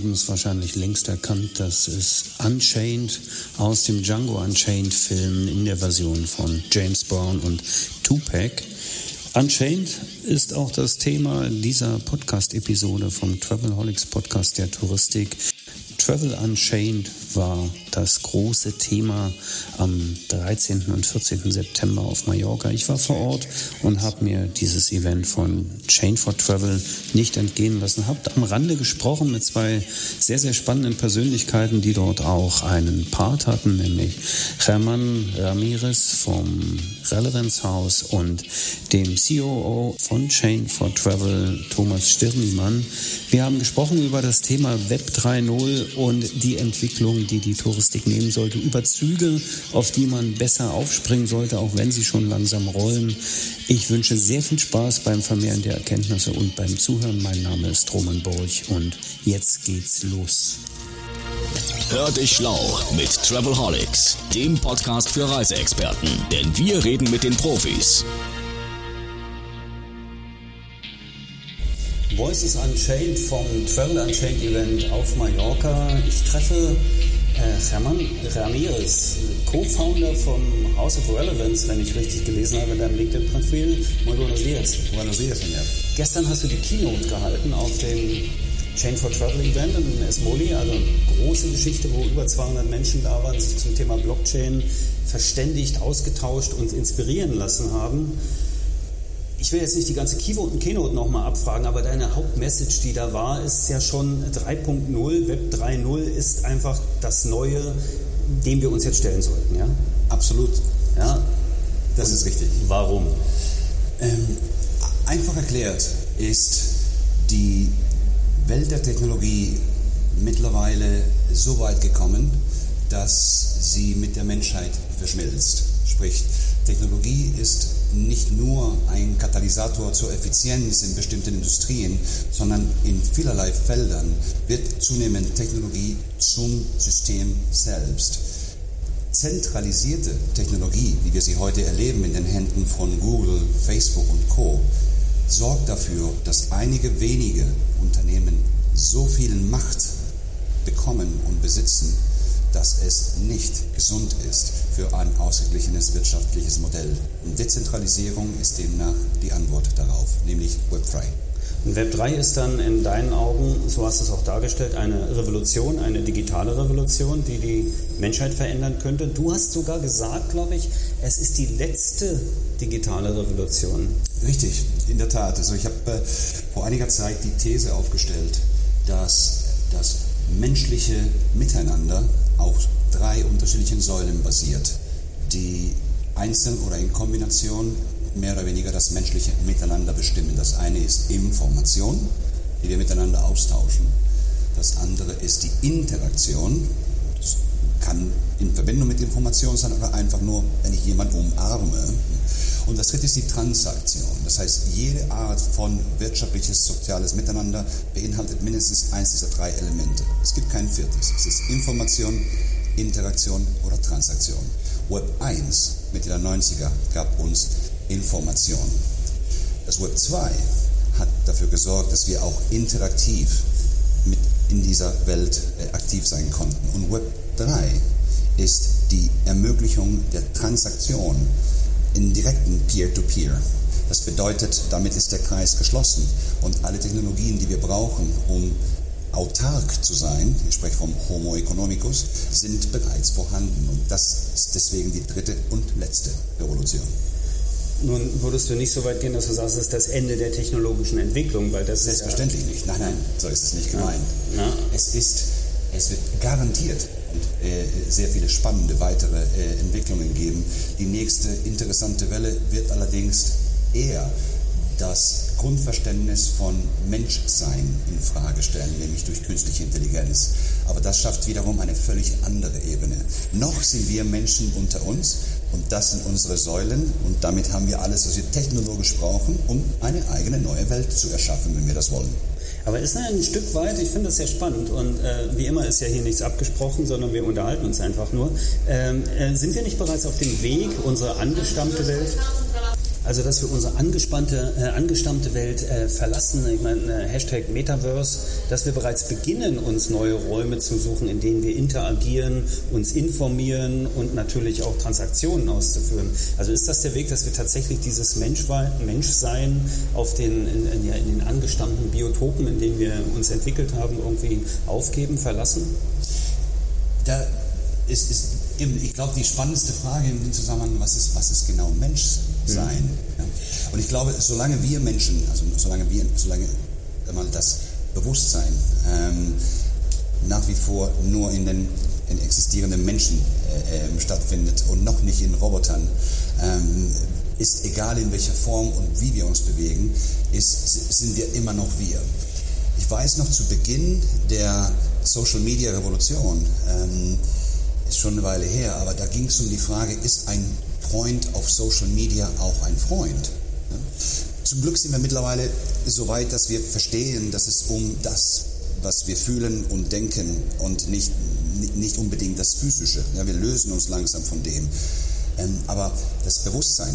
haben es wahrscheinlich längst erkannt, dass es Unchained aus dem Django Unchained Film in der Version von James Brown und Tupac. Unchained ist auch das Thema dieser Podcast-Episode vom Travelholics Podcast der Touristik. Travel Unchained war das große Thema am 13. und 14. September auf Mallorca. Ich war vor Ort und habe mir dieses Event von Chain for Travel nicht entgehen lassen. Habe am Rande gesprochen mit zwei sehr, sehr spannenden Persönlichkeiten, die dort auch einen Part hatten, nämlich German Ramirez vom Relevance House und dem COO von Chain for Travel, Thomas Stirnmann. Wir haben gesprochen über das Thema Web 3.0 und die Entwicklung, die die Touristik nehmen sollte, über Züge, auf die man besser aufspringen sollte, auch wenn sie schon langsam rollen. Ich wünsche sehr viel Spaß beim Vermehren der Erkenntnisse und beim Zuhören. Mein Name ist Roman Borch und jetzt geht's los. Hör dich schlau mit Travelholics, dem Podcast für Reiseexperten, denn wir reden mit den Profis. Voices Unchained vom Travel Unchained Event auf Mallorca. Ich treffe äh, Hermann Ramirez, Co-Founder vom House of Relevance, wenn ich richtig gelesen habe in deinem LinkedIn-Profil. Muy buenos días. Buenos días, señor. Gestern hast du die Keynote gehalten auf dem Chain for Travel Event in Esmoli, also eine große Geschichte, wo über 200 Menschen da waren, sich zum Thema Blockchain verständigt, ausgetauscht und inspirieren lassen haben. Ich will jetzt nicht die ganze Keynote, Keynote nochmal abfragen, aber deine Hauptmessage, die da war, ist ja schon 3.0. Web 3.0 ist einfach das Neue, dem wir uns jetzt stellen sollten, ja? Absolut. Ja. Das Und ist richtig. Warum? Ähm, einfach erklärt ist die Welt der Technologie mittlerweile so weit gekommen, dass sie mit der Menschheit verschmilzt. Sprich, Technologie ist nicht nur ein Katalysator zur Effizienz in bestimmten Industrien, sondern in vielerlei Feldern wird zunehmend Technologie zum System selbst. Zentralisierte Technologie, wie wir sie heute erleben in den Händen von Google, Facebook und Co., sorgt dafür, dass einige wenige Unternehmen so viel Macht bekommen und besitzen, dass es nicht gesund ist für ein ausgeglichenes wirtschaftliches Modell. Und Dezentralisierung ist demnach die Antwort darauf, nämlich Web3. Und Web 3 ist dann in deinen Augen, so hast du es auch dargestellt, eine Revolution, eine digitale Revolution, die die Menschheit verändern könnte. Du hast sogar gesagt, glaube ich, es ist die letzte digitale Revolution. Richtig, in der Tat. Also ich habe äh, vor einiger Zeit die These aufgestellt, dass das menschliche Miteinander auf drei unterschiedlichen Säulen basiert, die einzeln oder in Kombination mehr oder weniger das menschliche Miteinander bestimmen. Das eine ist Information, die wir miteinander austauschen. Das andere ist die Interaktion. Das kann in Verbindung mit Information sein oder einfach nur, wenn ich jemanden umarme. Und das dritte ist die Transaktion. Das heißt, jede Art von wirtschaftliches, soziales Miteinander beinhaltet mindestens eins dieser drei Elemente. Es gibt kein viertes. Es ist Information, Interaktion oder Transaktion. Web 1 Mitte der 90er gab uns Information. Das Web 2 hat dafür gesorgt, dass wir auch interaktiv mit in dieser Welt äh, aktiv sein konnten. Und Web 3 ist die Ermöglichung der Transaktion in direkten Peer-to-Peer. Das bedeutet, damit ist der Kreis geschlossen und alle Technologien, die wir brauchen, um autark zu sein, ich spreche vom Homo economicus, sind bereits vorhanden. Und das ist deswegen die dritte und letzte Revolution. Nun würdest du nicht so weit gehen, dass du sagst, es ist das Ende der technologischen Entwicklung, weil das Selbstverständlich nicht. Nein, nein, so ist es nicht gemeint. Ja. Es ist, es wird garantiert sehr viele spannende weitere äh, Entwicklungen geben. Die nächste interessante Welle wird allerdings eher das Grundverständnis von Menschsein in Frage stellen, nämlich durch künstliche Intelligenz. Aber das schafft wiederum eine völlig andere Ebene. Noch sind wir Menschen unter uns und das sind unsere Säulen und damit haben wir alles, was wir technologisch brauchen, um eine eigene neue Welt zu erschaffen, wenn wir das wollen. Aber ist ein Stück weit, ich finde das sehr spannend und äh, wie immer ist ja hier nichts abgesprochen, sondern wir unterhalten uns einfach nur. Ähm, äh, sind wir nicht bereits auf dem Weg, unsere angestammte Welt also, dass wir unsere angespannte, äh, angestammte Welt äh, verlassen, ich meine, äh, Hashtag Metaverse, dass wir bereits beginnen, uns neue Räume zu suchen, in denen wir interagieren, uns informieren und natürlich auch Transaktionen auszuführen. Also ist das der Weg, dass wir tatsächlich dieses Menschsein auf den, in, in, ja, in den angestammten Biotopen, in denen wir uns entwickelt haben, irgendwie aufgeben, verlassen? Da ist, ist ich glaube, die spannendste Frage in dem Zusammenhang, was ist, was ist genau Menschsein? Mhm. Ja. Und ich glaube, solange wir Menschen, also solange wir, solange mal das Bewusstsein ähm, nach wie vor nur in den in existierenden Menschen äh, äh, stattfindet und noch nicht in Robotern, ähm, ist egal in welcher Form und wie wir uns bewegen, ist, sind wir immer noch wir. Ich weiß noch zu Beginn der Social Media Revolution, ähm, ist schon eine Weile her, aber da ging es um die Frage, ist ein Freund auf Social Media auch ein Freund? Zum Glück sind wir mittlerweile so weit, dass wir verstehen, dass es um das, was wir fühlen und denken und nicht, nicht unbedingt das Physische. Ja, wir lösen uns langsam von dem. Ähm, aber das Bewusstsein,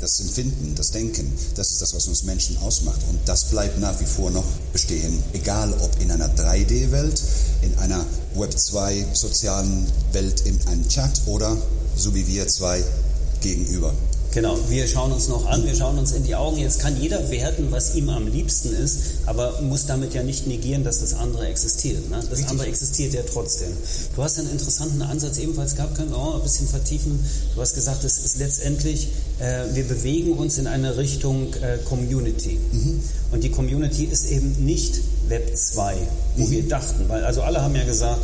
das Empfinden, das Denken, das ist das, was uns Menschen ausmacht. Und das bleibt nach wie vor noch bestehen, egal ob in einer 3D-Welt, in einer Web 2 sozialen Welt, in einem Chat oder so wie wir zwei gegenüber. Genau, wir schauen uns noch an, wir schauen uns in die Augen. Jetzt kann jeder werten, was ihm am liebsten ist, aber muss damit ja nicht negieren, dass das andere existiert. Ne? Das Richtig. andere existiert ja trotzdem. Du hast einen interessanten Ansatz ebenfalls gehabt, können wir auch ein bisschen vertiefen. Du hast gesagt, es ist letztendlich, äh, wir bewegen uns in eine Richtung äh, Community. Mhm. Und die Community ist eben nicht Web 2, wo mhm. wir dachten, weil also alle haben ja gesagt,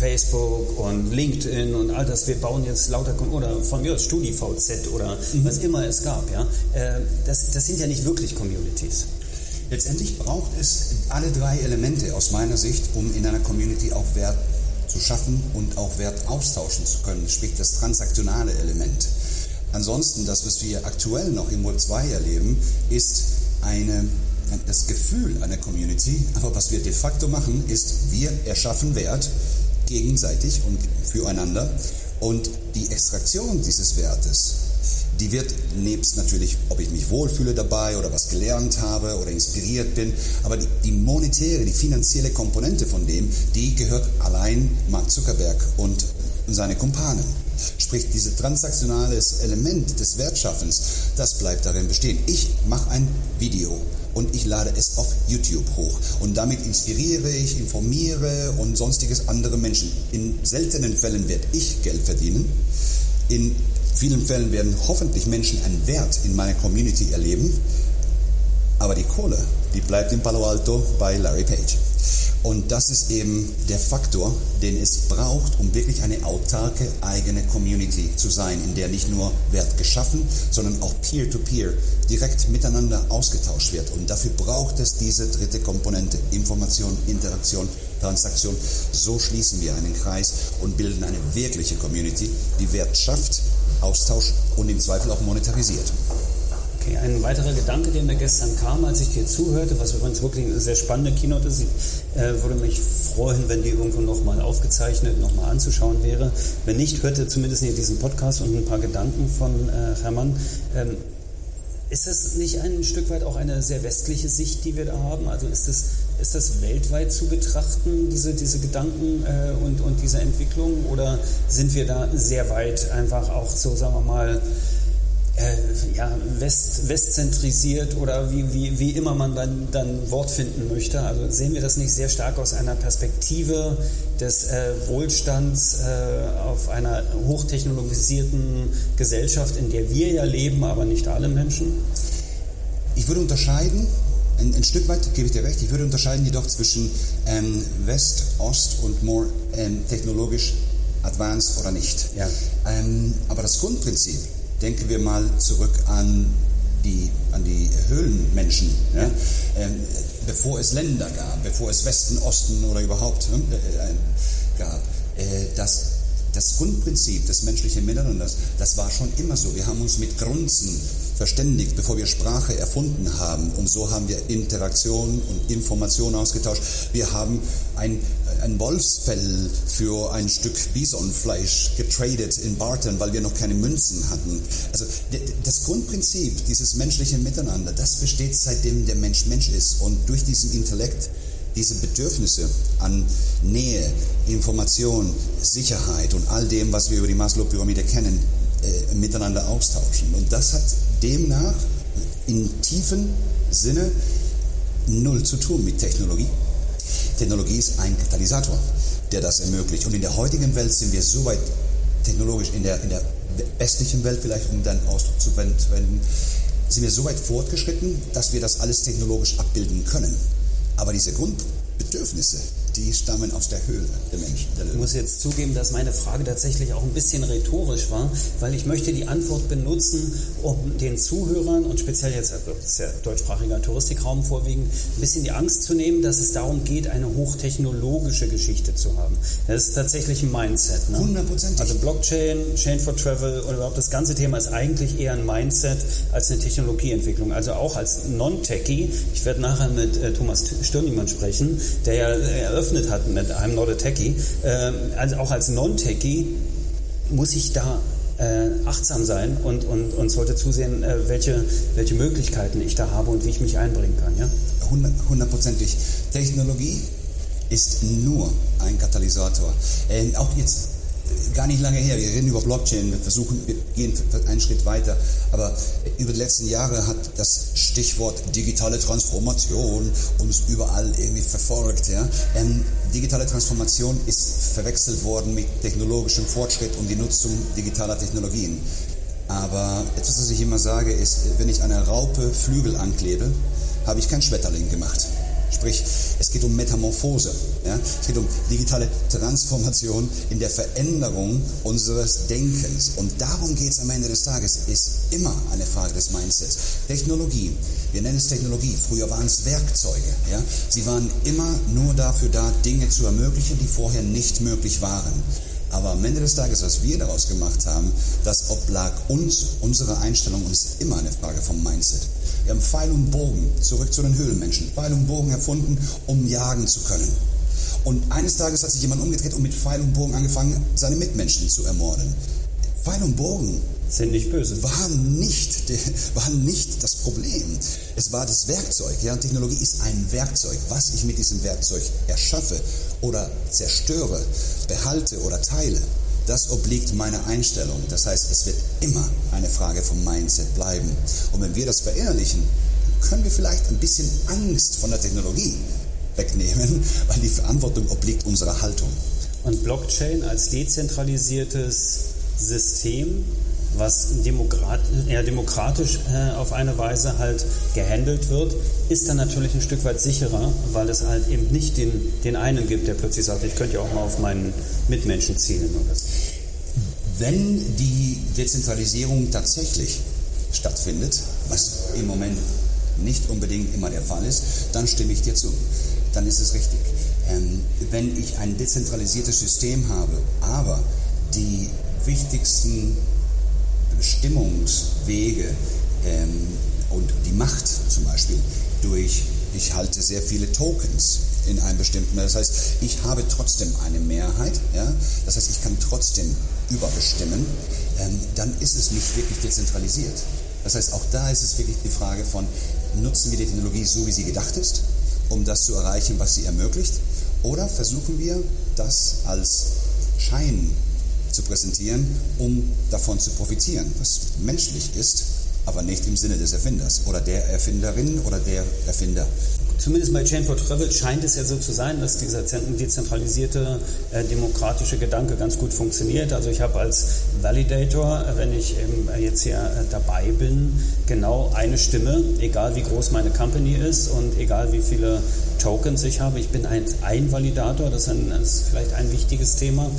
Facebook und LinkedIn und all das, wir bauen jetzt lauter, oder von mir aus StudiVZ oder mhm. was immer es gab, ja. Äh, das, das sind ja nicht wirklich Communities. Letztendlich braucht es alle drei Elemente aus meiner Sicht, um in einer Community auch Wert zu schaffen und auch Wert austauschen zu können, sprich das transaktionale Element. Ansonsten, das, was wir aktuell noch im Web 2 erleben, ist eine, das Gefühl einer Community, aber was wir de facto machen, ist, wir erschaffen Wert gegenseitig und füreinander. Und die Extraktion dieses Wertes, die wird nebst natürlich, ob ich mich wohlfühle dabei oder was gelernt habe oder inspiriert bin, aber die, die monetäre, die finanzielle Komponente von dem, die gehört allein Mark Zuckerberg und seine Kumpanen. Sprich, dieses transaktionale Element des Wertschaffens, das bleibt darin bestehen. Ich mache ein Video und ich lade es auf YouTube hoch. Und damit inspiriere ich, informiere und sonstiges andere Menschen. In seltenen Fällen werde ich Geld verdienen. In vielen Fällen werden hoffentlich Menschen einen Wert in meiner Community erleben. Aber die Kohle, die bleibt in Palo Alto bei Larry Page. Und das ist eben der Faktor, den es braucht, um wirklich eine autarke eigene Community zu sein, in der nicht nur Wert geschaffen, sondern auch peer-to-peer -peer direkt miteinander ausgetauscht wird. Und dafür braucht es diese dritte Komponente, Information, Interaktion, Transaktion. So schließen wir einen Kreis und bilden eine wirkliche Community, die Wert schafft, Austausch und im Zweifel auch monetarisiert. Ein weiterer Gedanke, der mir gestern kam, als ich dir zuhörte, was übrigens wirklich eine sehr spannende Keynote ist, äh, würde mich freuen, wenn die irgendwo nochmal aufgezeichnet, nochmal anzuschauen wäre. Wenn nicht, hört ihr zumindest in diesem Podcast und ein paar Gedanken von äh, Hermann. Ähm, ist das nicht ein Stück weit auch eine sehr westliche Sicht, die wir da haben? Also ist das, ist das weltweit zu betrachten, diese, diese Gedanken äh, und, und diese Entwicklung? Oder sind wir da sehr weit einfach auch so, sagen wir mal, äh, ja, west, westzentrisiert oder wie, wie, wie immer man dann, dann Wort finden möchte. Also sehen wir das nicht sehr stark aus einer Perspektive des äh, Wohlstands äh, auf einer hochtechnologisierten Gesellschaft, in der wir ja leben, aber nicht alle Menschen? Ich würde unterscheiden, ein, ein Stück weit gebe ich dir recht, ich würde unterscheiden jedoch zwischen ähm, West, Ost und more ähm, technologisch advanced oder nicht. Ja. Ähm, aber das Grundprinzip, denken wir mal zurück an die, an die Höhlenmenschen, ja? ähm, bevor es Länder gab, bevor es Westen, Osten oder überhaupt ne, äh, gab. Äh, das, das Grundprinzip des menschlichen Miteinanders, das war schon immer so. Wir haben uns mit Grunzen verständigt, bevor wir Sprache erfunden haben. Und so haben wir Interaktion und Information ausgetauscht. Wir haben ein, ein Wolfsfell für ein Stück Bisonfleisch getradet in Barton, weil wir noch keine Münzen hatten. Also das Grundprinzip dieses menschlichen Miteinander, das besteht seitdem der Mensch Mensch ist. Und durch diesen Intellekt diese Bedürfnisse an Nähe, Information, Sicherheit und all dem, was wir über die Maslow-Pyramide kennen, äh, miteinander austauschen. Und das hat demnach in tiefen Sinne null zu tun mit Technologie. Technologie ist ein Katalysator, der das ermöglicht. Und in der heutigen Welt sind wir so weit technologisch, in der, in der westlichen Welt vielleicht, um dann Ausdruck zu wenden, sind wir so weit fortgeschritten, dass wir das alles technologisch abbilden können. Aber diese Grundbedürfnisse, die stammen aus der Höhle der Menschen. Der ich muss jetzt zugeben, dass meine Frage tatsächlich auch ein bisschen rhetorisch war, weil ich möchte die Antwort benutzen, um den Zuhörern und speziell jetzt, also ist ja deutschsprachiger Touristikraum vorwiegend, ein bisschen die Angst zu nehmen, dass es darum geht, eine hochtechnologische Geschichte zu haben. Das ist tatsächlich ein Mindset. Ne? Hundertprozentig. Also Blockchain, Chain for Travel oder überhaupt das ganze Thema ist eigentlich eher ein Mindset als eine Technologieentwicklung. Also auch als Non-Techie, ich werde nachher mit äh, Thomas Stirnimann sprechen, der ja äh, eröffnet hat mit I'm not a techie, äh, also auch als Non-Techie muss ich da äh, achtsam sein und, und, und sollte zusehen, äh, welche, welche Möglichkeiten ich da habe und wie ich mich einbringen kann. Ja? Hundertprozentig. Technologie ist nur ein Katalysator. Ähm, auch jetzt gar nicht lange her, wir reden über Blockchain, wir versuchen, wir gehen einen Schritt weiter, aber über die letzten Jahre hat das Stichwort digitale Transformation uns überall irgendwie verfolgt. Ja? Ähm, digitale Transformation ist verwechselt worden mit technologischem Fortschritt und die Nutzung digitaler Technologien. Aber etwas, was ich immer sage, ist, wenn ich einer Raupe Flügel anklebe, habe ich kein Schmetterling gemacht. Sprich, es geht um Metamorphose. Ja? Es geht um digitale Transformation in der Veränderung unseres Denkens. Und darum geht es am Ende des Tages. Ist immer eine Frage des Mindsets. Technologie, wir nennen es Technologie. Früher waren es Werkzeuge. Ja? Sie waren immer nur dafür da, Dinge zu ermöglichen, die vorher nicht möglich waren. Aber am Ende des Tages, was wir daraus gemacht haben, das oblag uns, unsere Einstellung und ist immer eine Frage vom Mindset. Wir haben Pfeil und Bogen, zurück zu den Höhlenmenschen, Pfeil und Bogen erfunden, um jagen zu können. Und eines Tages hat sich jemand umgedreht und mit Pfeil und Bogen angefangen, seine Mitmenschen zu ermorden. Pfeil und Bogen sind nicht böse. Waren nicht, waren nicht das Problem. Es war das Werkzeug. Ja, Technologie ist ein Werkzeug. Was ich mit diesem Werkzeug erschaffe oder zerstöre, behalte oder teile, das obliegt meiner Einstellung. Das heißt, es wird immer eine Frage vom Mindset bleiben. Und wenn wir das verinnerlichen, können wir vielleicht ein bisschen Angst von der Technologie wegnehmen, weil die Verantwortung obliegt unserer Haltung. Und Blockchain als dezentralisiertes System, was demokrat, eher demokratisch äh, auf eine Weise halt gehandelt wird, ist dann natürlich ein Stück weit sicherer, weil es halt eben nicht den, den einen gibt, der plötzlich sagt, ich könnte ja auch mal auf meinen Mitmenschen zielen oder so. Wenn die Dezentralisierung tatsächlich stattfindet, was im Moment nicht unbedingt immer der Fall ist, dann stimme ich dir zu. Dann ist es richtig. Ähm, wenn ich ein dezentralisiertes System habe, aber die wichtigsten Bestimmungswege ähm, und die Macht zum Beispiel durch, ich halte sehr viele Tokens in einem bestimmten, das heißt, ich habe trotzdem eine Mehrheit, ja? das heißt, ich kann trotzdem überbestimmen, ähm, dann ist es nicht wirklich dezentralisiert. Das heißt, auch da ist es wirklich die Frage von, nutzen wir die Technologie so, wie sie gedacht ist, um das zu erreichen, was sie ermöglicht, oder versuchen wir das als Schein zu präsentieren, um davon zu profitieren, was menschlich ist, aber nicht im Sinne des Erfinders oder der Erfinderin oder der Erfinder. Zumindest bei Chain for Travel scheint es ja so zu sein, dass dieser dezentralisierte äh, demokratische Gedanke ganz gut funktioniert. Also ich habe als Validator, wenn ich jetzt hier äh, dabei bin, genau eine Stimme, egal wie groß meine Company ist und egal wie viele Tokens ich habe. Ich bin ein, ein Validator, das ist, ein, das ist vielleicht ein wichtiges Thema.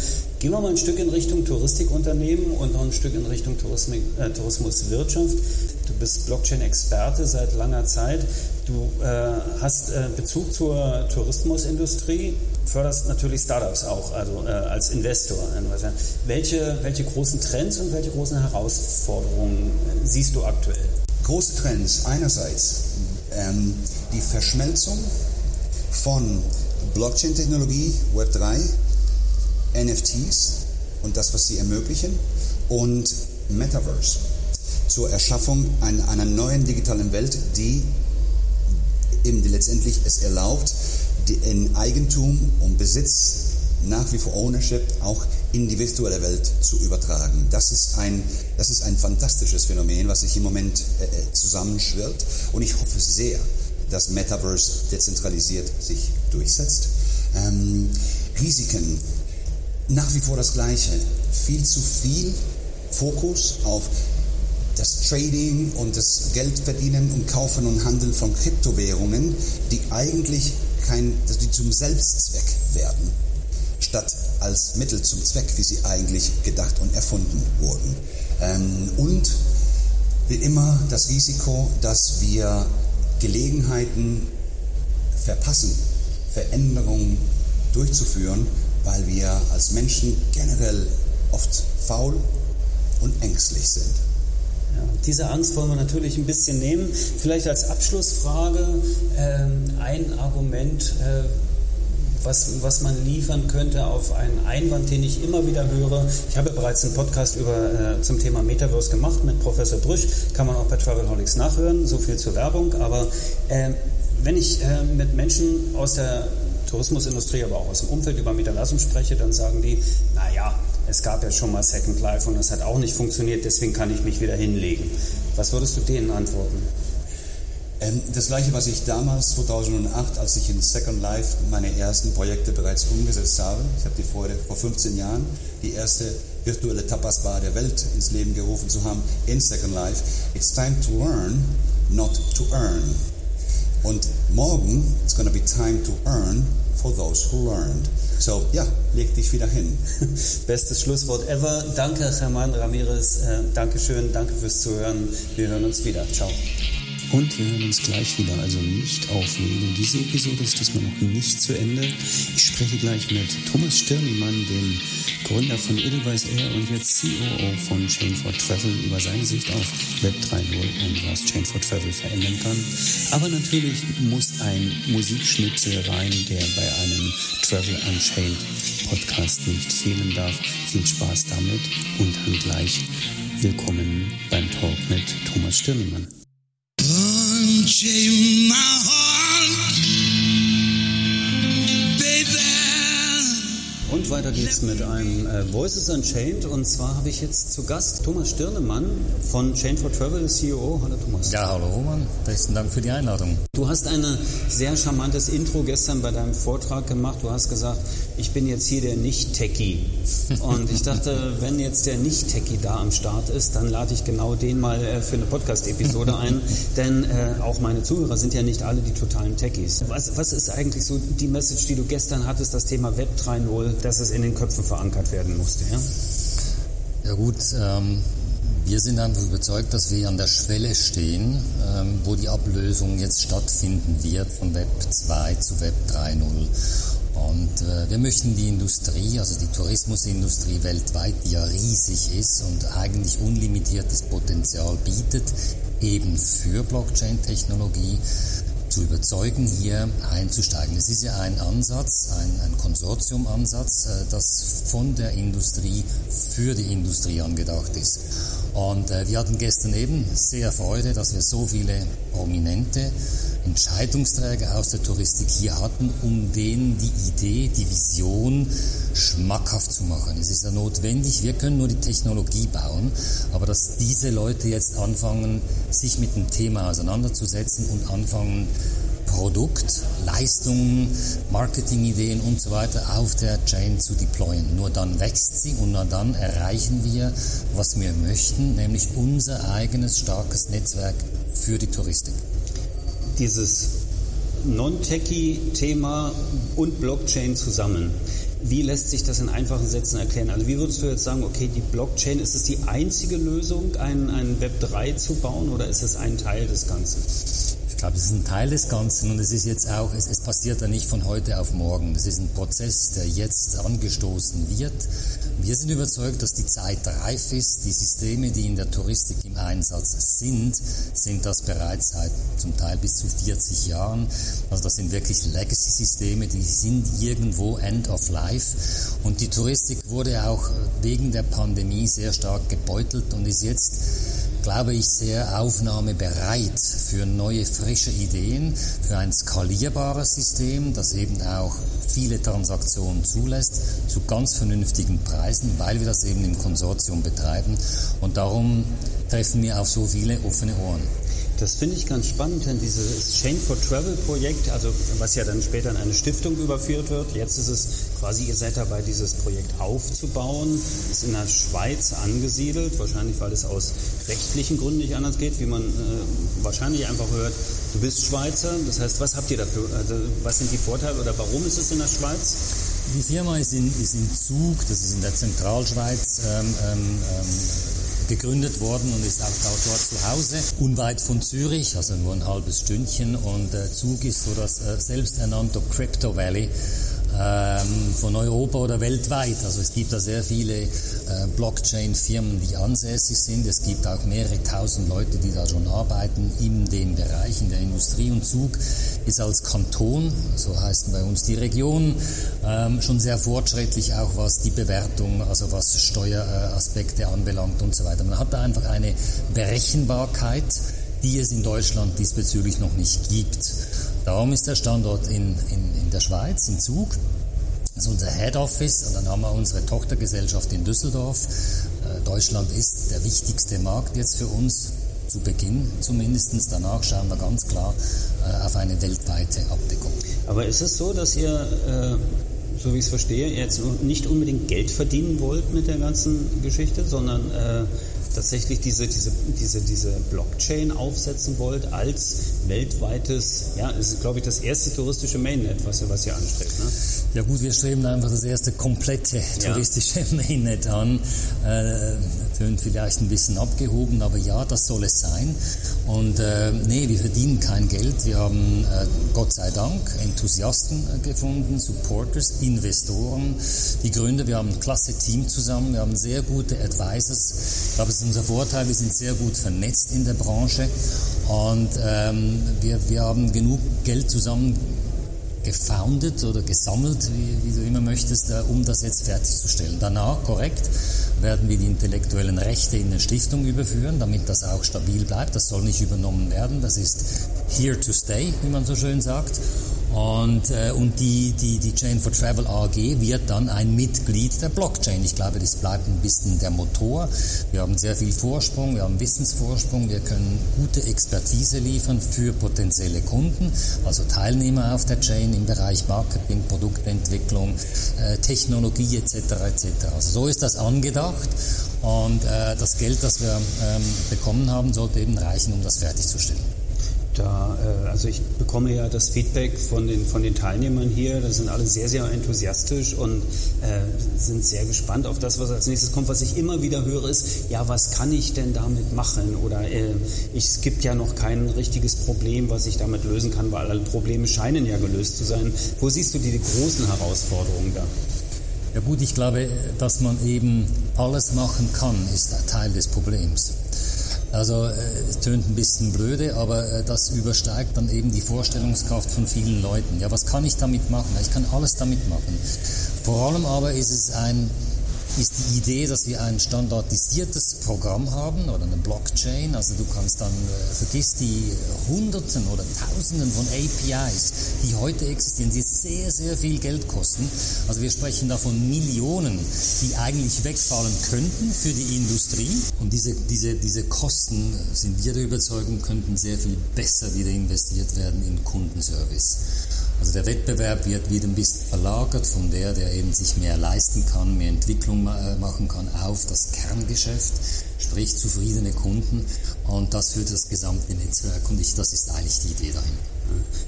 Gehen wir mal ein Stück in Richtung Touristikunternehmen und noch ein Stück in Richtung Tourismus, äh, Tourismuswirtschaft. Du bist Blockchain-Experte seit langer Zeit. Du äh, hast äh, Bezug zur Tourismusindustrie, förderst natürlich Startups auch, also äh, als Investor. Welche, welche großen Trends und welche großen Herausforderungen siehst du aktuell? große Trends. Einerseits ähm, die Verschmelzung von Blockchain-Technologie, Web3, NFTs und das, was sie ermöglichen, und Metaverse zur Erschaffung einer, neuen digitalen Welt, die eben letztendlich es erlaubt, in Eigentum und Besitz nach wie vor Ownership auch in die virtuelle Welt zu übertragen. Das ist ein, das ist ein fantastisches Phänomen, was sich im Moment äh, äh zusammenschwirrt. Und ich hoffe sehr, dass Metaverse dezentralisiert sich durchsetzt. Ähm, Risiken, nach wie vor das Gleiche. Viel zu viel Fokus auf das Trading und das Geldverdienen und Kaufen und Handeln von Kryptowährungen, die eigentlich kein, die zum Selbstzweck werden, statt als Mittel zum Zweck, wie sie eigentlich gedacht und erfunden wurden. Ähm, und wie immer das Risiko, dass wir Gelegenheiten verpassen, Veränderungen durchzuführen, weil wir als Menschen generell oft faul und ängstlich sind. Ja, diese Angst wollen wir natürlich ein bisschen nehmen. Vielleicht als Abschlussfrage äh, ein Argument, äh, was, was man liefern könnte auf einen Einwand, den ich immer wieder höre. Ich habe bereits einen Podcast über, äh, zum Thema Metaverse gemacht mit Professor Brüsch, kann man auch bei Travelholics nachhören, so viel zur Werbung. Aber äh, wenn ich äh, mit Menschen aus der Tourismusindustrie, aber auch aus dem Umfeld über Metaversum spreche, dann sagen die, naja, es gab ja schon mal Second Life und das hat auch nicht funktioniert, deswegen kann ich mich wieder hinlegen. Was würdest du denen antworten? Ähm, das gleiche, was ich damals 2008, als ich in Second Life meine ersten Projekte bereits umgesetzt habe. Ich habe die vor, vor 15 Jahren die erste virtuelle Tapas-Bar der Welt ins Leben gerufen zu haben in Second Life. It's time to learn, not to earn. Und morgen, it's gonna be time to earn for those who learned. So, ja, leg dich wieder hin. Bestes Schlusswort ever. Danke, Hermann Ramirez. Äh, Dankeschön, danke fürs Zuhören. Wir hören uns wieder. Ciao. Und wir hören uns gleich wieder, also nicht auflegen. Diese Episode ist diesmal noch nicht zu Ende. Ich spreche gleich mit Thomas Stirnimann, dem Gründer von Edelweiss Air und jetzt COO von Chain for Travel, über seine Sicht auf Web 3.0 und was Chain for Travel verändern kann. Aber natürlich muss ein Musikschnipsel rein, der bei einem Travel Unchained Podcast nicht fehlen darf. Viel Spaß damit und dann gleich willkommen beim Talk mit Thomas Stirnimann. cheio na Und weiter geht's mit einem äh, Voices Unchained. Und zwar habe ich jetzt zu Gast Thomas Stirnemann von Chain for Travel, CEO. Hallo Thomas. Ja, hallo Roman. Besten Dank für die Einladung. Du hast ein sehr charmantes Intro gestern bei deinem Vortrag gemacht. Du hast gesagt, ich bin jetzt hier der Nicht-Techie. Und ich dachte, wenn jetzt der Nicht-Techie da am Start ist, dann lade ich genau den mal äh, für eine Podcast-Episode ein. Denn äh, auch meine Zuhörer sind ja nicht alle die totalen Techies. Was, was ist eigentlich so die Message, die du gestern hattest, das Thema Web 3.0? Dass es in den Köpfen verankert werden musste. Ja, ja gut, ähm, wir sind einfach überzeugt, dass wir an der Schwelle stehen, ähm, wo die Ablösung jetzt stattfinden wird von Web 2 zu Web 3.0. Und äh, wir möchten die Industrie, also die Tourismusindustrie weltweit, die ja riesig ist und eigentlich unlimitiertes Potenzial bietet, eben für Blockchain-Technologie, zu überzeugen, hier einzusteigen. Es ist ja ein Ansatz, ein, ein Konsortiumansatz, äh, das von der Industrie für die Industrie angedacht ist. Und äh, wir hatten gestern eben sehr Freude, dass wir so viele prominente Entscheidungsträger aus der Touristik hier hatten, um denen die Idee, die Vision schmackhaft zu machen. Es ist ja notwendig, wir können nur die Technologie bauen, aber dass diese Leute jetzt anfangen, sich mit dem Thema auseinanderzusetzen und anfangen, Produkt, Leistungen, Marketingideen und so weiter auf der Chain zu deployen. Nur dann wächst sie und nur dann erreichen wir, was wir möchten, nämlich unser eigenes starkes Netzwerk für die Touristik dieses Non-Techie-Thema und Blockchain zusammen. Wie lässt sich das in einfachen Sätzen erklären? Also wie würdest du jetzt sagen, okay, die Blockchain, ist es die einzige Lösung, ein, ein Web 3 zu bauen oder ist es ein Teil des Ganzen? Ich glaube, es ist ein Teil des Ganzen und es ist jetzt auch, es, es passiert ja nicht von heute auf morgen. Das ist ein Prozess, der jetzt angestoßen wird Wir sind überzeugt, dass die Zeit reif ist. Die Systeme, die in der Touristik im Einsatz sind, sind das bereits seit zum Teil bis zu 40 Jahren. Also das sind wirklich Legacy-Systeme, die sind irgendwo End of Life. Und die Touristik wurde auch wegen der Pandemie sehr stark gebeutelt und ist jetzt glaube ich, sehr aufnahmebereit für neue, frische Ideen, für ein skalierbares System, das eben auch viele Transaktionen zulässt, zu ganz vernünftigen Preisen, weil wir das eben im Konsortium betreiben. Und darum treffen wir auf so viele offene Ohren. Das finde ich ganz spannend, denn dieses Chain for Travel Projekt, also was ja dann später in eine Stiftung überführt wird, jetzt ist es quasi, ihr seid dabei, dieses Projekt aufzubauen, ist in der Schweiz angesiedelt, wahrscheinlich weil es aus rechtlichen Gründen nicht anders geht, wie man äh, wahrscheinlich einfach hört, du bist Schweizer, das heißt, was habt ihr dafür, also was sind die Vorteile oder warum ist es in der Schweiz? Die Firma ist in, ist in Zug, das ist in der Zentralschweiz, ähm, ähm, ähm gegründet worden und ist auch dort zu Hause, unweit von Zürich, also nur ein halbes Stündchen. Und äh, Zug ist so das äh, selbsternannte Crypto Valley ähm, von Europa oder weltweit. Also es gibt da sehr viele äh, Blockchain-Firmen, die ansässig sind. Es gibt auch mehrere tausend Leute, die da schon arbeiten in dem Bereich, in der Industrie. Und Zug ist als Kanton, so heißen bei uns die Region, ähm, schon sehr fortschrittlich, auch was die Bewertung, also was Steueraspekte anbelangt und so weiter. Man hat da einfach eine Berechenbarkeit, die es in Deutschland diesbezüglich noch nicht gibt. Darum ist der Standort in, in, in der Schweiz, in Zug. Das ist unser Head Office und dann haben wir unsere Tochtergesellschaft in Düsseldorf. Äh, Deutschland ist der wichtigste Markt jetzt für uns, zu Beginn zumindest. Danach schauen wir ganz klar äh, auf eine weltweite Abdeckung. Aber ist es so, dass ihr, äh, so wie ich es verstehe, jetzt nicht unbedingt Geld verdienen wollt mit der ganzen Geschichte, sondern tatsächlich diese, diese, diese, diese Blockchain aufsetzen wollt als weltweites, ja, es ist, glaube ich, das erste touristische Mainnet, was ihr, was ihr anstrebt. Ne? Ja gut, wir streben einfach das erste komplette touristische ja. Mainnet an. Äh, tönt vielleicht ein bisschen abgehoben, aber ja, das soll es sein. Und äh, nee, wir verdienen kein Geld. Wir haben äh, Gott sei Dank Enthusiasten äh, gefunden, Supporters, Investoren, die Gründer. Wir haben ein klasse Team zusammen. Wir haben sehr gute Advisors. Ich glaube, es ist unser Vorteil. Wir sind sehr gut vernetzt in der Branche und ähm, wir, wir haben genug Geld zusammen gefoundet oder gesammelt, wie, wie, du immer möchtest, äh, um das jetzt fertigzustellen. Danach, korrekt, werden wir die intellektuellen Rechte in eine Stiftung überführen, damit das auch stabil bleibt. Das soll nicht übernommen werden. Das ist here to stay, wie man so schön sagt. Und, äh, und die, die, die Chain for Travel AG wird dann ein Mitglied der Blockchain. Ich glaube, das bleibt ein bisschen der Motor. Wir haben sehr viel Vorsprung, wir haben Wissensvorsprung, wir können gute Expertise liefern für potenzielle Kunden, also Teilnehmer auf der Chain im Bereich Marketing, Produktentwicklung, äh, Technologie etc. etc. Also so ist das angedacht. Und äh, das Geld, das wir ähm, bekommen haben, sollte eben reichen, um das fertigzustellen. Da, äh, also ich bekomme ja das Feedback von den, von den Teilnehmern hier, da sind alle sehr, sehr enthusiastisch und äh, sind sehr gespannt auf das, was als nächstes kommt. Was ich immer wieder höre, ist, ja, was kann ich denn damit machen? Oder äh, ich, es gibt ja noch kein richtiges Problem, was ich damit lösen kann, weil alle Probleme scheinen ja gelöst zu sein. Wo siehst du die, die großen Herausforderungen da? Ja gut, ich glaube, dass man eben alles machen kann, ist ein Teil des Problems. Also äh, es tönt ein bisschen blöde, aber äh, das übersteigt dann eben die Vorstellungskraft von vielen Leuten. Ja, was kann ich damit machen? Ich kann alles damit machen. Vor allem aber ist es ein ist die Idee, dass wir ein standardisiertes Programm haben oder eine Blockchain. Also du kannst dann, äh, vergiss die Hunderten oder Tausenden von APIs, die heute existieren, die sehr, sehr viel Geld kosten. Also wir sprechen da von Millionen, die eigentlich wegfallen könnten für die Industrie. Und diese, diese, diese Kosten, sind wir der Überzeugung, könnten sehr viel besser wieder investiert werden in Kundenservice. Also der Wettbewerb wird wieder ein bisschen verlagert von der, der eben sich mehr leisten kann, mehr Entwicklung äh, machen kann, auf das Kerngeschäft, sprich zufriedene Kunden und das für das gesamte Netzwerk und ich, das ist eigentlich die Idee dahinter.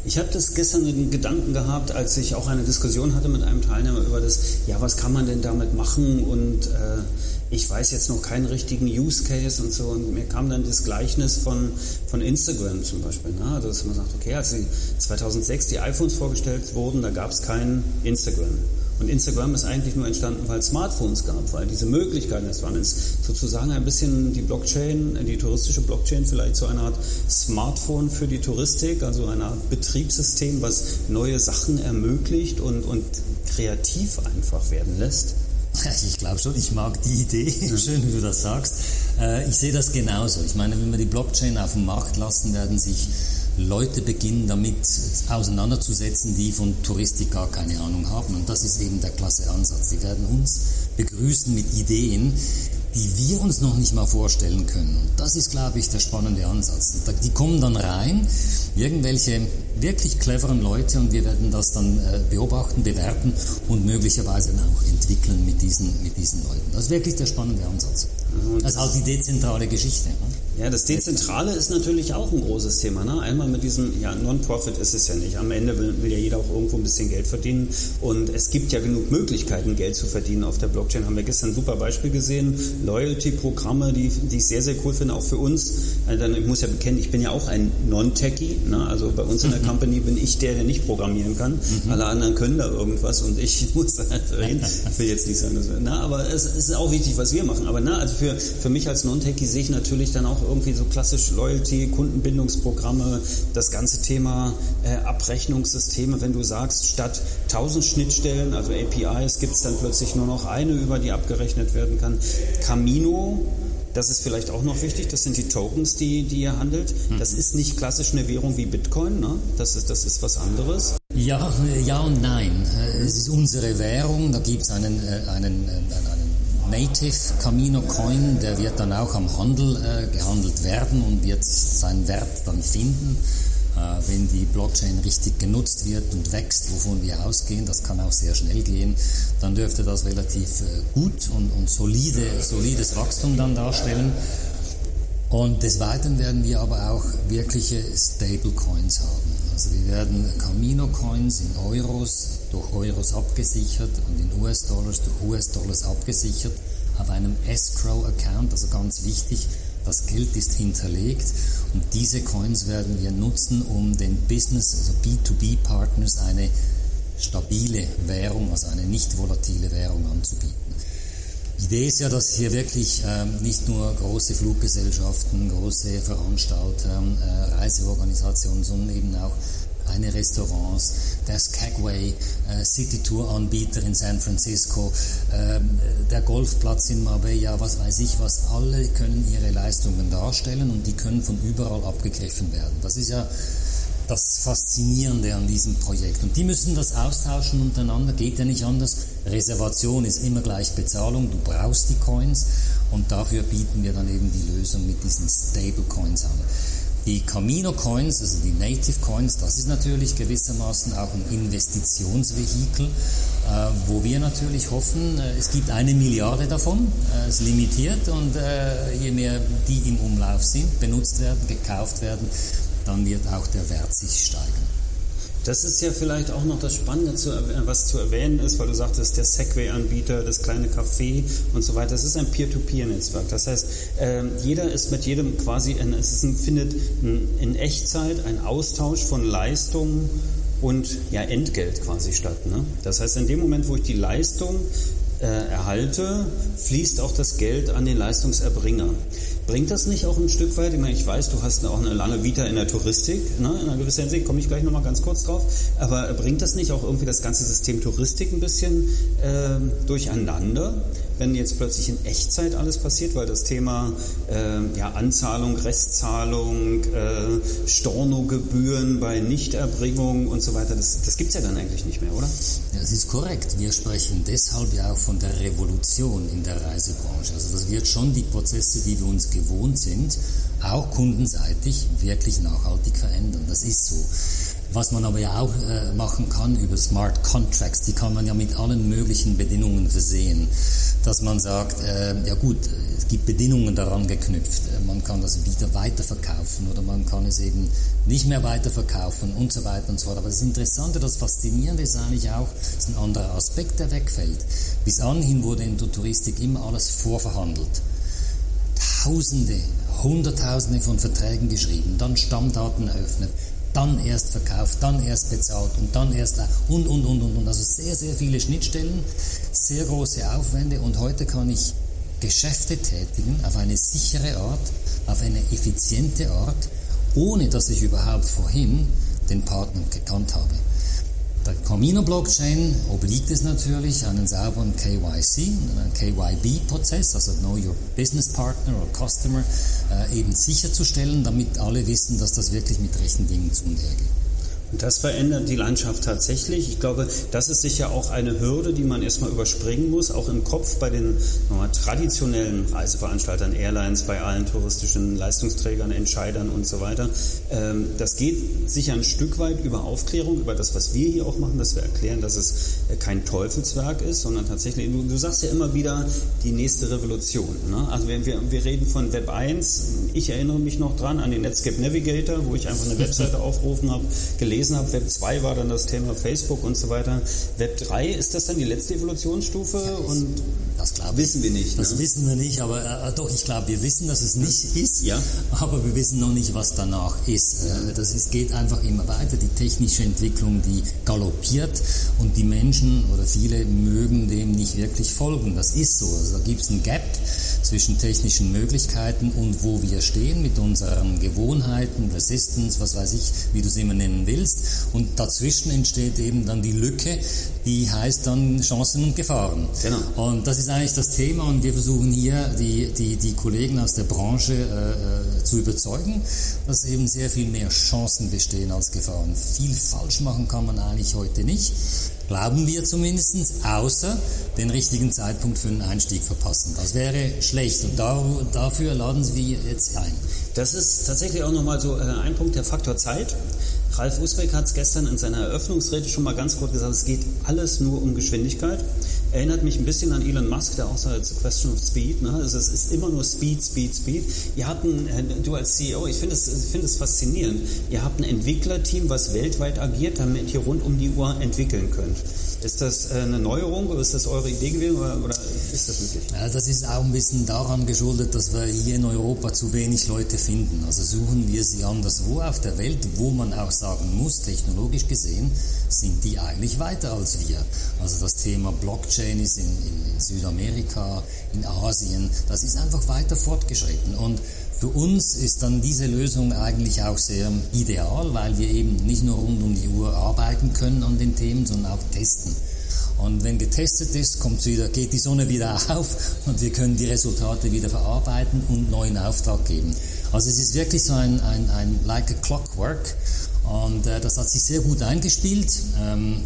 Ich habe das gestern den Gedanken gehabt, als ich auch eine Diskussion hatte mit einem Teilnehmer über das, ja, was kann man denn damit machen und äh, ich weiß jetzt noch keinen richtigen Use Case und so. Und mir kam dann das Gleichnis von, von Instagram zum Beispiel. Ne? Also, dass man sagt, okay, als 2006 die iPhones vorgestellt wurden, da gab es kein Instagram. Und Instagram ist eigentlich nur entstanden, weil es Smartphones gab, weil diese Möglichkeiten es waren. Es ist sozusagen ein bisschen die Blockchain, die touristische Blockchain vielleicht so eine Art Smartphone für die Touristik, also eine Art Betriebssystem, was neue Sachen ermöglicht und, und kreativ einfach werden lässt. Ich glaube schon, ich mag die Idee. Schön, wie du das sagst. Äh, ich sehe das genauso. Ich meine, wenn wir die Blockchain auf den Markt lassen, werden sich Leute beginnen damit auseinanderzusetzen, die von Touristik gar keine Ahnung haben. Und das ist eben der klasse Ansatz. Die werden uns begrüßen mit Ideen, die wir uns noch nicht mal vorstellen können. Und das ist, glaube ich, der spannende Ansatz. Die kommen dann rein, irgendwelche wirklich cleveren Leute, und wir werden das dann äh, beobachten, bewerten und möglicherweise auch entwickeln mit diesen, mit diesen Leuten. Das ist wirklich der spannende Ansatz. Das ist auch die dezentrale Geschichte. Ja, das Dezentrale ist natürlich auch ein großes Thema. Ne? Einmal mit diesem, ja, Non-Profit ist es ja nicht. Am Ende will, will, ja jeder auch irgendwo ein bisschen Geld verdienen. Und es gibt ja genug Möglichkeiten, Geld zu verdienen auf der Blockchain. Haben wir gestern ein super Beispiel gesehen. Loyalty-Programme, die, die ich sehr, sehr cool finde, auch für uns. Also ich muss ja bekennen, ich bin ja auch ein Non-Techie. Ne? Also bei uns in der mhm. Company bin ich der, der nicht programmieren kann. Mhm. Alle anderen können da irgendwas und ich muss da halt reden. Ich will jetzt nicht sagen, dass wir, na, aber es ist auch wichtig, was wir machen. Aber na, also für, für mich als Non-Techie sehe ich natürlich dann auch irgendwie so klassisch Loyalty, Kundenbindungsprogramme, das ganze Thema äh, Abrechnungssysteme, wenn du sagst, statt 1000 Schnittstellen, also APIs, gibt es dann plötzlich nur noch eine, über die abgerechnet werden kann. Camino, das ist vielleicht auch noch wichtig, das sind die Tokens, die, die ihr handelt. Mhm. Das ist nicht klassisch eine Währung wie Bitcoin, ne? das, ist, das ist was anderes. Ja, ja und nein. Es ist unsere Währung, da gibt es einen, äh, einen, äh, einen Native Camino Coin, der wird dann auch am Handel äh, gehandelt werden und wird seinen Wert dann finden, äh, wenn die Blockchain richtig genutzt wird und wächst, wovon wir ausgehen. Das kann auch sehr schnell gehen. Dann dürfte das relativ äh, gut und, und solide, solides Wachstum dann darstellen. Und des Weiteren werden wir aber auch wirkliche Stablecoins haben. Also wir werden Camino Coins in Euros durch Euros abgesichert und in US-Dollars durch US-Dollars abgesichert auf einem Escrow-Account, also ganz wichtig, das Geld ist hinterlegt und diese Coins werden wir nutzen, um den Business, also B2B-Partners eine stabile Währung, also eine nicht volatile Währung anzubieten. Die Idee ist ja, dass hier wirklich ähm, nicht nur große Fluggesellschaften, große Veranstalter, äh, Reiseorganisationen, sondern eben auch kleine Restaurants, der Skagway äh, City Tour Anbieter in San Francisco, äh, der Golfplatz in Marbella, was weiß ich was, alle können ihre Leistungen darstellen und die können von überall abgegriffen werden. Das ist ja das Faszinierende an diesem Projekt. Und die müssen das austauschen untereinander, geht ja nicht anders. Reservation ist immer gleich Bezahlung, du brauchst die Coins und dafür bieten wir dann eben die Lösung mit diesen Stable Coins an. Die Camino Coins, also die Native Coins, das ist natürlich gewissermaßen auch ein Investitionsvehikel, äh, wo wir natürlich hoffen, äh, es gibt eine Milliarde davon, äh, es ist limitiert und äh, je mehr die im Umlauf sind, benutzt werden, gekauft werden, dann wird auch der Wert sich steigern. Das ist ja vielleicht auch noch das Spannende, was zu erwähnen ist, weil du sagtest, der Segway-Anbieter, das kleine Café und so weiter. Das ist ein Peer-to-Peer-Netzwerk. Das heißt, ähm, jeder ist mit jedem quasi, in, es ein, findet in Echtzeit ein Austausch von Leistungen und ja, Entgelt quasi statt. Ne? Das heißt, in dem Moment, wo ich die Leistung äh, erhalte, fließt auch das Geld an den Leistungserbringer. Bringt das nicht auch ein Stück weit? Ich meine, ich weiß, du hast auch eine lange Vita in der Touristik, ne? in einer gewissen Hinsicht, komme ich gleich nochmal ganz kurz drauf. Aber bringt das nicht auch irgendwie das ganze System Touristik ein bisschen äh, durcheinander? Wenn jetzt plötzlich in Echtzeit alles passiert, weil das Thema äh, ja, Anzahlung, Restzahlung, äh, Stornogebühren bei Nichterbringung und so weiter, das, das gibt es ja dann eigentlich nicht mehr, oder? Ja, das ist korrekt. Wir sprechen deshalb ja auch von der Revolution in der Reisebranche. Also das wird schon die Prozesse, die wir uns gewohnt sind, auch kundenseitig wirklich nachhaltig verändern. Das ist so. Was man aber ja auch äh, machen kann über Smart Contracts, die kann man ja mit allen möglichen Bedingungen versehen. Dass man sagt, äh, ja gut, es gibt Bedingungen daran geknüpft, äh, man kann das wieder weiterverkaufen oder man kann es eben nicht mehr weiterverkaufen und so weiter und so fort. Aber das Interessante, das Faszinierende ist eigentlich auch, ist ein anderer Aspekt, der wegfällt. Bis anhin wurde in der Touristik immer alles vorverhandelt. Tausende, Hunderttausende von Verträgen geschrieben, dann Stammdaten eröffnet, dann erst verkauft, dann erst bezahlt und dann erst und, und, und, und, und. Also sehr, sehr viele Schnittstellen, sehr große Aufwände und heute kann ich Geschäfte tätigen auf eine sichere Art, auf eine effiziente Art, ohne dass ich überhaupt vorhin den Partner gekannt habe. Der Camino-Blockchain obliegt es natürlich einen sauberen KYC einen KYB-Prozess, also Know Your Business Partner oder Customer, äh, eben sicherzustellen, damit alle wissen, dass das wirklich mit rechten Dingen zu und her geht. Das verändert die Landschaft tatsächlich. Ich glaube, das ist sicher auch eine Hürde, die man erstmal überspringen muss, auch im Kopf bei den mal, traditionellen Reiseveranstaltern, Airlines, bei allen touristischen Leistungsträgern, Entscheidern und so weiter. Ähm, das geht sicher ein Stück weit über Aufklärung, über das, was wir hier auch machen, dass wir erklären, dass es äh, kein Teufelswerk ist, sondern tatsächlich, du, du sagst ja immer wieder die nächste Revolution. Ne? Also wir, wir, wir reden von Web 1. Ich erinnere mich noch dran an den Netscape Navigator, wo ich einfach eine Webseite aufgerufen habe, gelesen gelesen habe, Web 2 war dann das Thema Facebook und so weiter. Web 3, ist das dann die letzte Evolutionsstufe? Und das glaube wissen wir nicht. Das ne? wissen wir nicht, aber äh, doch, ich glaube, wir wissen, dass es nicht ist, ja. aber wir wissen noch nicht, was danach ist. Äh, das ist, geht einfach immer weiter. Die technische Entwicklung, die galoppiert und die Menschen oder viele mögen dem nicht wirklich folgen. Das ist so. Also da gibt es ein Gap zwischen technischen Möglichkeiten und wo wir stehen mit unseren Gewohnheiten, Resistance, was weiß ich, wie du es immer nennen willst. Und dazwischen entsteht eben dann die Lücke, die heißt dann Chancen und Gefahren. Genau. Und das ist eigentlich das Thema und wir versuchen hier die, die, die Kollegen aus der Branche äh, äh zu überzeugen, dass eben sehr viel mehr Chancen bestehen als Gefahren. Viel falsch machen kann man eigentlich heute nicht. Glauben wir zumindest, außer den richtigen Zeitpunkt für einen Einstieg verpassen. Das wäre schlecht und da, dafür laden Sie jetzt ein. Das ist tatsächlich auch nochmal so äh, ein Punkt, der Faktor Zeit. Ralf Usbeck hat es gestern in seiner Eröffnungsrede schon mal ganz kurz gesagt, es geht alles nur um Geschwindigkeit. Erinnert mich ein bisschen an Elon Musk, der auch sagt, it's a question of speed. Ne? Also es ist immer nur Speed, Speed, Speed. Ihr habt ein, äh, du als CEO, ich finde es, find es faszinierend, ihr habt ein Entwicklerteam, was weltweit agiert, damit ihr rund um die Uhr entwickeln könnt. Ist das äh, eine Neuerung oder ist das eure Idee gewesen oder, oder ist das möglich? Ja, das ist auch ein bisschen daran geschuldet, dass wir hier in Europa zu wenig Leute finden. Also suchen wir sie anderswo auf der Welt, wo man auch sagen muss, technologisch gesehen, sind die eigentlich weiter als wir. Also das Thema Blockchain ist in, in, Südamerika, in Asien, das ist einfach weiter fortgeschritten. Und für uns ist dann diese Lösung eigentlich auch sehr ideal, weil wir eben nicht nur rund um die Uhr arbeiten können an den Themen, sondern auch testen. Und wenn getestet ist, kommt wieder, geht die Sonne wieder auf und wir können die Resultate wieder verarbeiten und neuen Auftrag geben. Also es ist wirklich so ein, ein, ein like a clockwork und äh, das hat sich sehr gut eingespielt. Ähm,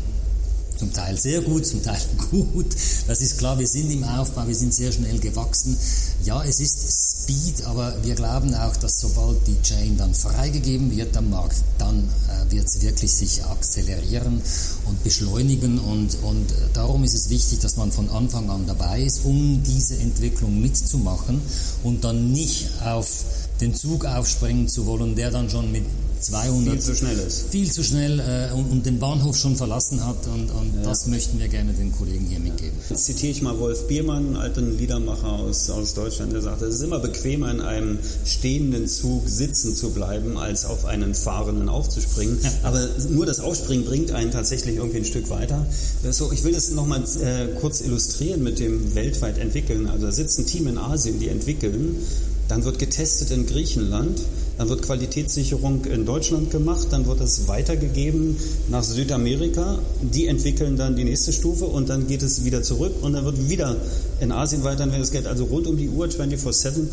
zum Teil sehr gut, zum Teil gut. Das ist klar, wir sind im Aufbau, wir sind sehr schnell gewachsen. Ja, es ist Speed, aber wir glauben auch, dass sobald die Chain dann freigegeben wird am Markt, dann äh, wird sie wirklich sich akzelerieren und beschleunigen und, und darum ist es wichtig, dass man von Anfang an dabei ist, um diese Entwicklung mitzumachen und dann nicht auf den Zug aufspringen zu wollen, der dann schon mit 200 viel zu schnell ist. Viel zu schnell äh, und, und, den Bahnhof schon verlassen hat und, und ja. das möchten wir gerne den Kollegen hier mitgeben. Jetzt zitiere ich mal Wolf Biermann, einen alten Liedermacher aus, aus Deutschland, der sagt, es ist immer bequemer in einem stehenden Zug sitzen zu bleiben, als auf einen fahrenden aufzuspringen. Aber nur das Aufspringen bringt einen tatsächlich irgendwie ein Stück weiter. So, ich will das nochmal äh, kurz illustrieren mit dem weltweit entwickeln. Also da sitzt ein Team in Asien, die entwickeln dann wird getestet in Griechenland, dann wird Qualitätssicherung in Deutschland gemacht, dann wird es weitergegeben nach Südamerika. Die entwickeln dann die nächste Stufe und dann geht es wieder zurück und dann wird wieder in Asien weiter, wenn das Geld also rund um die Uhr 24/7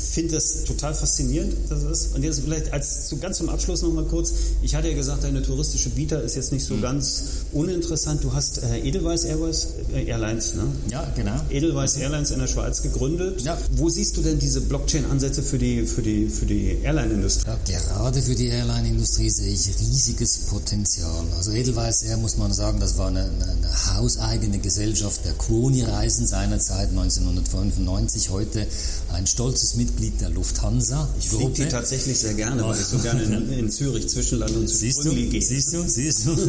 finde das total faszinierend, das ist. Und jetzt vielleicht als ganz zum Abschluss noch mal kurz. Ich hatte ja gesagt, deine touristische Vita ist jetzt nicht so mhm. ganz uninteressant. Du hast äh, Edelweiss Airways, äh, Airlines, ne? Ja, genau. Edelweiss Airlines in der Schweiz gegründet. Ja. Wo siehst du denn diese Blockchain-Ansätze für die, für die, für die Airline-Industrie? Ja, gerade für die Airline-Industrie sehe ich riesiges Potenzial. Also Edelweiss Air, muss man sagen, das war eine, eine hauseigene Gesellschaft der Crony-Reisen seinerzeit 1995. Heute ein stolzes Mitglied der Lufthansa. Ich fliege die tatsächlich sehr gerne, weil ich so gerne in, in Zürich Zwischenland und siehst du, gehe. Siehst du, siehst du.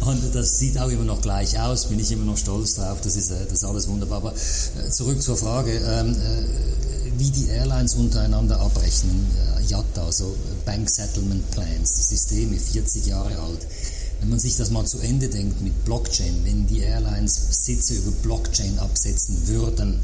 und das sieht auch immer noch gleich aus, bin ich immer noch stolz drauf, das ist, äh, das ist alles wunderbar. Aber äh, zurück zur Frage, ähm, äh, wie die Airlines untereinander abrechnen. IATA, also Bank Settlement Plans, Systeme, 40 Jahre alt. Wenn man sich das mal zu Ende denkt mit Blockchain, wenn die Airlines Sitze über Blockchain absetzen würden,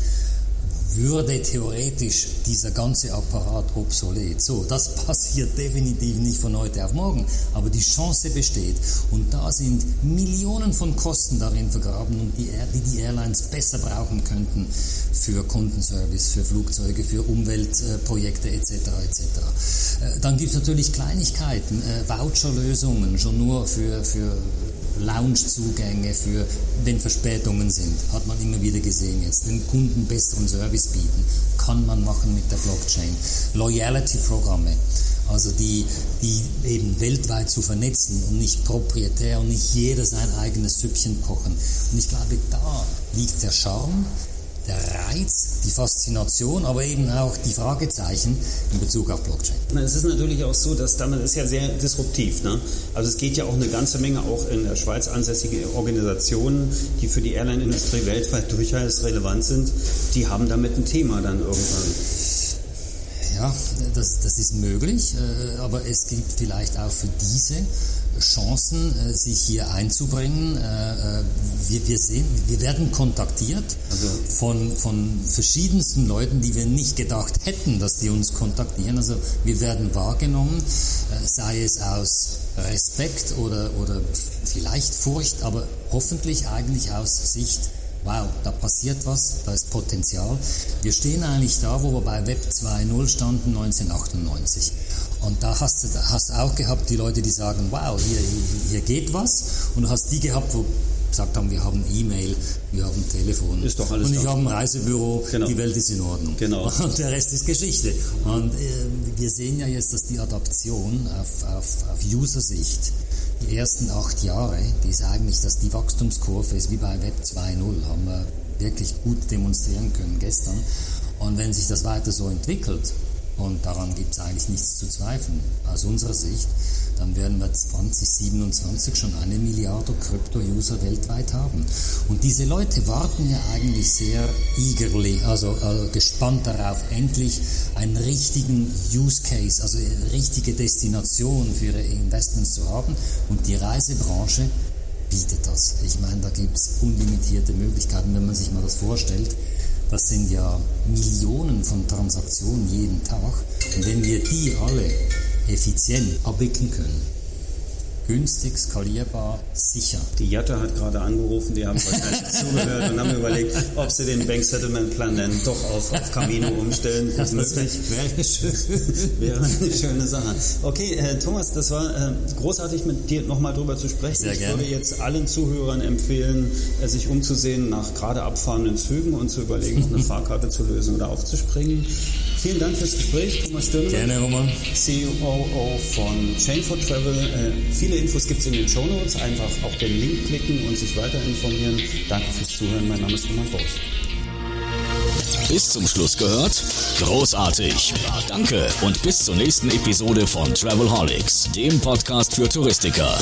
würde theoretisch dieser ganze Apparat obsolet. So, das passiert definitiv nicht von heute auf morgen, aber die Chance besteht. Und da sind Millionen von Kosten darin vergraben, und die, die die Airlines besser brauchen könnten für Kundenservice, für Flugzeuge, für Umweltprojekte etc. etc. Äh, dann gibt es natürlich Kleinigkeiten, äh, Voucherlösungen, schon nur für, für Lounge-Zugänge für, wenn Verspätungen sind, hat man immer wieder gesehen jetzt. Den Kunden besseren Service bieten, kann man machen mit der Blockchain. Loyalty-Programme, also die, die eben weltweit zu vernetzen und nicht proprietär und nicht jeder sein eigenes Süppchen kochen. Und ich glaube, da liegt der Charme, der Reiz, die Faszination, aber eben auch die Fragezeichen in Bezug auf Blockchain. Es ist natürlich auch so, dass damit ist ja sehr disruptiv. Ne? Also es geht ja auch eine ganze Menge auch in der Schweiz ansässige Organisationen, die für die Airline-Industrie weltweit durchaus relevant sind, die haben damit ein Thema dann irgendwann. Ja, das, das ist möglich, äh, aber es gibt vielleicht auch für diese Chancen, äh, sich hier einzubringen. Äh, wir, wir, sehen, wir werden kontaktiert also. von, von verschiedensten Leuten, die wir nicht gedacht hätten, dass die uns kontaktieren. Also wir werden wahrgenommen, sei es aus Respekt oder, oder vielleicht Furcht, aber hoffentlich eigentlich aus Sicht wow, da passiert was, da ist Potenzial. Wir stehen eigentlich da, wo wir bei Web 2.0 standen 1998. Und da hast du hast auch gehabt die Leute, die sagen, wow, hier, hier geht was. Und du hast die gehabt, wo gesagt haben, wir haben E-Mail, wir haben Telefon. Ist doch alles Und ich da. habe ein Reisebüro, genau. die Welt ist in Ordnung. Genau. Und der Rest ist Geschichte. Und äh, wir sehen ja jetzt, dass die Adaption auf, auf, auf User-Sicht die ersten acht Jahre, die ist eigentlich, dass die Wachstumskurve ist wie bei Web 2.0, haben wir wirklich gut demonstrieren können gestern. Und wenn sich das weiter so entwickelt, und daran gibt es eigentlich nichts zu zweifeln, aus unserer Sicht, dann werden wir 2027 schon eine Milliarde Krypto-User weltweit haben. Und diese Leute warten ja eigentlich sehr eagerly, also, also gespannt darauf, endlich einen richtigen Use Case, also eine richtige Destination für ihre Investments zu haben. Und die Reisebranche bietet das. Ich meine, da gibt es unlimitierte Möglichkeiten, wenn man sich mal das vorstellt. Das sind ja Millionen von Transaktionen jeden Tag. Und wenn wir die alle effizient abwickeln können. Günstig, skalierbar, sicher. Die Jatta hat gerade angerufen, die haben wahrscheinlich zugehört und haben überlegt, ob sie den Bank Settlement Plan dann doch auf, auf Camino umstellen. Das ist möglich. Wäre schön. Wäre eine schöne Sache. Okay, äh, Thomas, das war äh, großartig mit dir nochmal drüber zu sprechen. Sehr ich gerne. würde jetzt allen Zuhörern empfehlen, äh, sich umzusehen nach gerade abfahrenden Zügen und zu überlegen, eine Fahrkarte zu lösen oder aufzuspringen. Vielen Dank fürs Gespräch, Thomas Stirnemann. Gerne, Roman. COO von Chain for Travel. Äh, viele Infos gibt es in den Show Notes. Einfach auf den Link klicken und sich weiter informieren. Danke fürs Zuhören. Mein Name ist Roman Boos. Bis zum Schluss gehört? Großartig. Danke und bis zur nächsten Episode von Travelholics, dem Podcast für Touristiker.